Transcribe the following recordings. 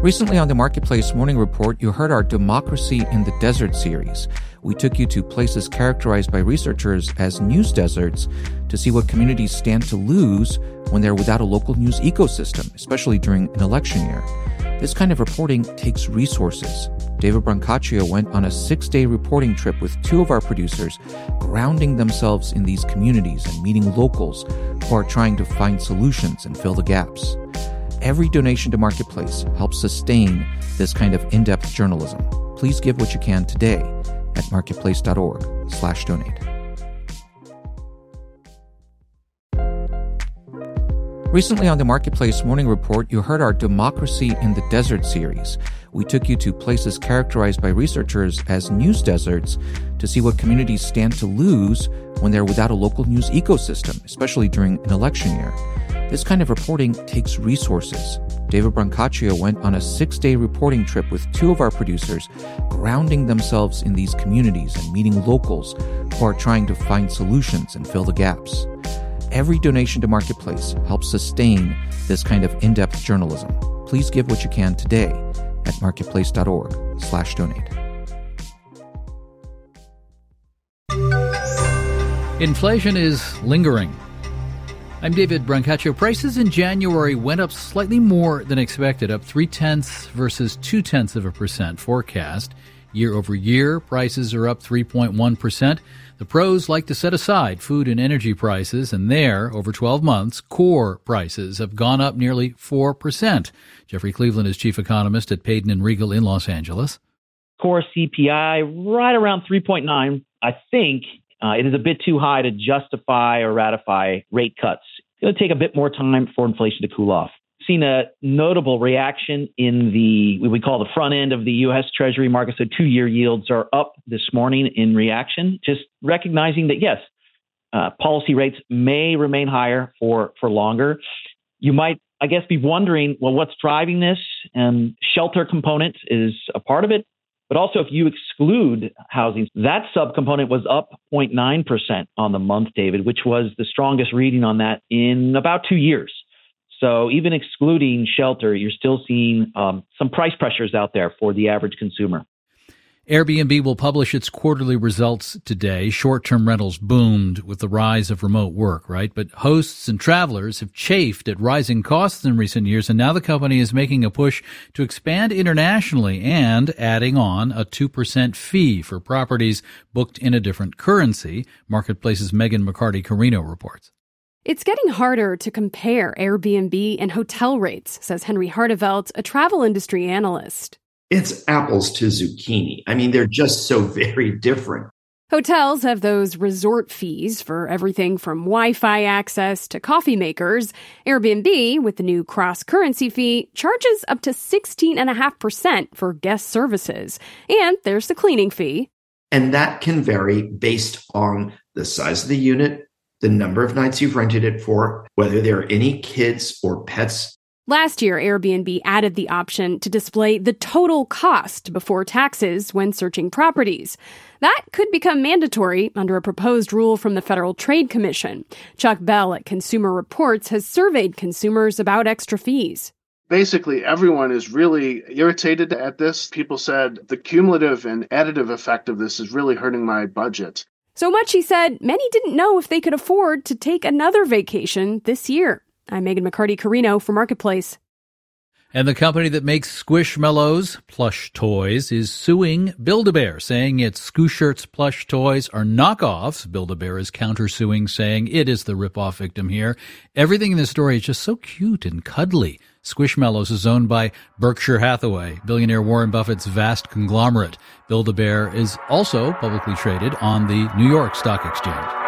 Recently on the Marketplace Morning Report, you heard our Democracy in the Desert series. We took you to places characterized by researchers as news deserts to see what communities stand to lose when they're without a local news ecosystem, especially during an election year. This kind of reporting takes resources. David Brancaccio went on a six day reporting trip with two of our producers, grounding themselves in these communities and meeting locals who are trying to find solutions and fill the gaps. Every donation to Marketplace helps sustain this kind of in-depth journalism. Please give what you can today at marketplace.org/donate. Recently on the Marketplace Morning Report, you heard our Democracy in the Desert series. We took you to places characterized by researchers as news deserts to see what communities stand to lose when they're without a local news ecosystem, especially during an election year. This kind of reporting takes resources. David Brancaccio went on a six day reporting trip with two of our producers, grounding themselves in these communities and meeting locals who are trying to find solutions and fill the gaps. Every donation to Marketplace helps sustain this kind of in-depth journalism. Please give what you can today at marketplace.org/slash donate. Inflation is lingering I'm David Brancaccio. Prices in January went up slightly more than expected, up three tenths versus two tenths of a percent forecast. Year over year, prices are up 3.1%. The pros like to set aside food and energy prices, and there, over 12 months, core prices have gone up nearly 4%. Jeffrey Cleveland is chief economist at Payden and Rygel in Los Angeles. Core CPI right around 3.9. I think uh, it is a bit too high to justify or ratify rate cuts. To take a bit more time for inflation to cool off. Seen a notable reaction in the what we call the front end of the U.S. Treasury market. So two year yields are up this morning in reaction, just recognizing that yes, uh, policy rates may remain higher for for longer. You might, I guess, be wondering, well, what's driving this? And shelter component is a part of it. But also, if you exclude housing, that subcomponent was up 0.9% on the month, David, which was the strongest reading on that in about two years. So even excluding shelter, you're still seeing um, some price pressures out there for the average consumer. Airbnb will publish its quarterly results today. Short-term rentals boomed with the rise of remote work, right? But hosts and travelers have chafed at rising costs in recent years, and now the company is making a push to expand internationally and adding on a 2% fee for properties booked in a different currency. Marketplace's Megan McCarty Carino reports. It's getting harder to compare Airbnb and hotel rates, says Henry Harteveldt, a travel industry analyst it's apples to zucchini. I mean, they're just so very different. Hotels have those resort fees for everything from Wi Fi access to coffee makers. Airbnb, with the new cross currency fee, charges up to 16.5% for guest services. And there's the cleaning fee. And that can vary based on the size of the unit, the number of nights you've rented it for, whether there are any kids or pets Last year, Airbnb added the option to display the total cost before taxes when searching properties. That could become mandatory under a proposed rule from the Federal Trade Commission. Chuck Bell at Consumer Reports has surveyed consumers about extra fees. Basically, everyone is really irritated at this. People said the cumulative and additive effect of this is really hurting my budget. So much, he said, many didn't know if they could afford to take another vacation this year. I'm Megan McCarty Carino for Marketplace. And the company that makes Squishmallows plush toys is suing Build-A-Bear, saying its Skooshers plush toys are knockoffs. Build-A-Bear is countersuing, saying it is the ripoff victim here. Everything in this story is just so cute and cuddly. Squishmallows is owned by Berkshire Hathaway, billionaire Warren Buffett's vast conglomerate. Build-A-Bear is also publicly traded on the New York Stock Exchange.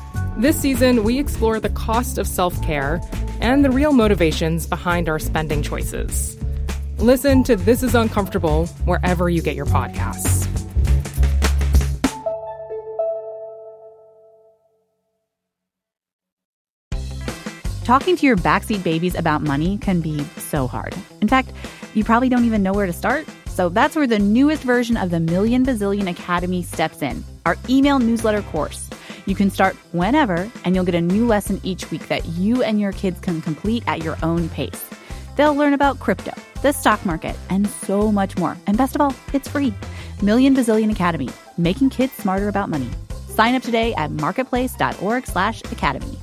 This season, we explore the cost of self care and the real motivations behind our spending choices. Listen to This Is Uncomfortable wherever you get your podcasts. Talking to your backseat babies about money can be so hard. In fact, you probably don't even know where to start. So that's where the newest version of the Million Bazillion Academy steps in our email newsletter course. You can start whenever, and you'll get a new lesson each week that you and your kids can complete at your own pace. They'll learn about crypto, the stock market, and so much more. And best of all, it's free. Million Bazillion Academy, making kids smarter about money. Sign up today at marketplace.org/academy.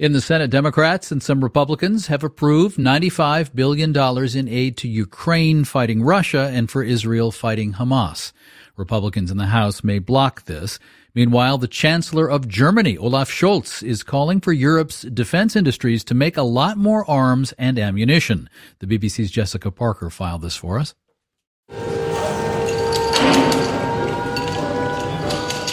In the Senate, Democrats and some Republicans have approved $95 billion in aid to Ukraine fighting Russia and for Israel fighting Hamas. Republicans in the House may block this. Meanwhile, the Chancellor of Germany, Olaf Scholz, is calling for Europe's defense industries to make a lot more arms and ammunition. The BBC's Jessica Parker filed this for us.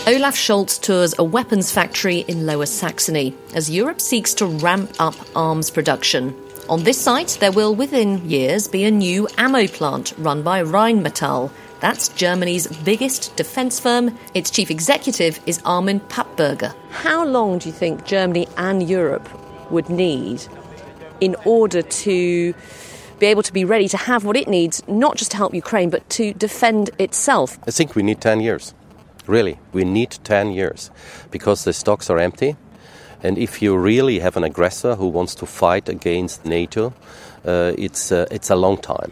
Olaf Scholz tours a weapons factory in Lower Saxony as Europe seeks to ramp up arms production. On this site, there will within years be a new ammo plant run by Rheinmetall. That's Germany's biggest defence firm. Its chief executive is Armin Papperger. How long do you think Germany and Europe would need in order to be able to be ready to have what it needs, not just to help Ukraine, but to defend itself? I think we need 10 years. Really, we need 10 years because the stocks are empty. And if you really have an aggressor who wants to fight against NATO, uh, it's, uh, it's a long time.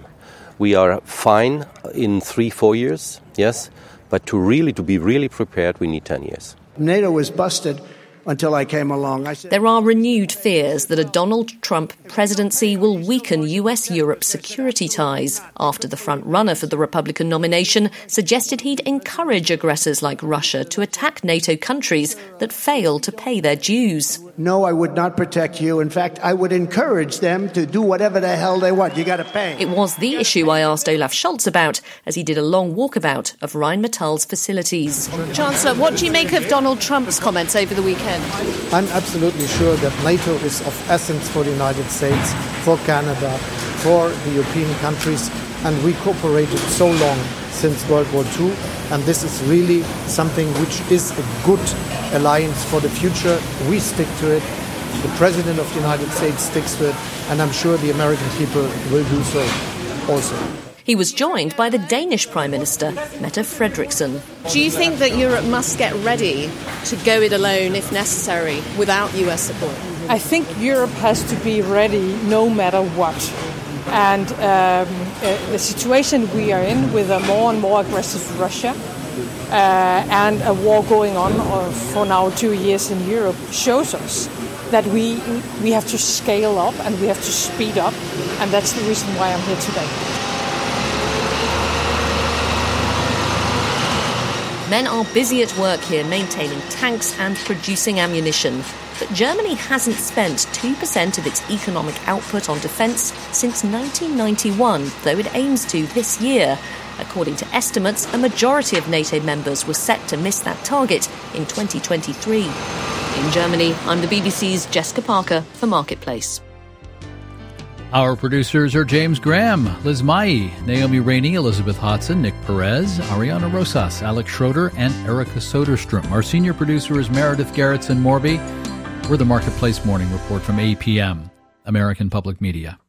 We are fine in three, four years, yes, but to really to be really prepared, we need 10 years. NATO was busted until I came along. I said, there are renewed fears that a Donald Trump presidency will weaken US Europe security ties after the front runner for the Republican nomination suggested he'd encourage aggressors like Russia to attack NATO countries that fail to pay their dues. No, I would not protect you. In fact, I would encourage them to do whatever the hell they want. You got to pay. It was the issue I asked Olaf Scholz about as he did a long walkabout of Rheinmetall's facilities. Chancellor, what do you make of Donald Trump's comments over the weekend? I'm absolutely sure that NATO is of essence for the United States, for Canada, for the European countries, and we cooperated so long since World War II, and this is really something which is a good alliance for the future. We stick to it. The President of the United States sticks to it, and I'm sure the American people will do so also. He was joined by the Danish Prime Minister, Mette Frederiksen. Do you think that Europe must get ready to go it alone if necessary without US support? I think Europe has to be ready no matter what. And um, uh, the situation we are in with a more and more aggressive Russia uh, and a war going on uh, for now two years in Europe shows us that we, we have to scale up and we have to speed up. And that's the reason why I'm here today. Men are busy at work here maintaining tanks and producing ammunition. But Germany hasn't spent 2% of its economic output on defence since 1991, though it aims to this year. According to estimates, a majority of NATO members were set to miss that target in 2023. In Germany, I'm the BBC's Jessica Parker for Marketplace. Our producers are James Graham, Liz Mai, Naomi Rainey, Elizabeth Hodson, Nick Perez, Ariana Rosas, Alex Schroeder, and Erica Soderstrom. Our senior producer is Meredith Garrettson Morby. We're the Marketplace Morning Report from APM, American Public Media.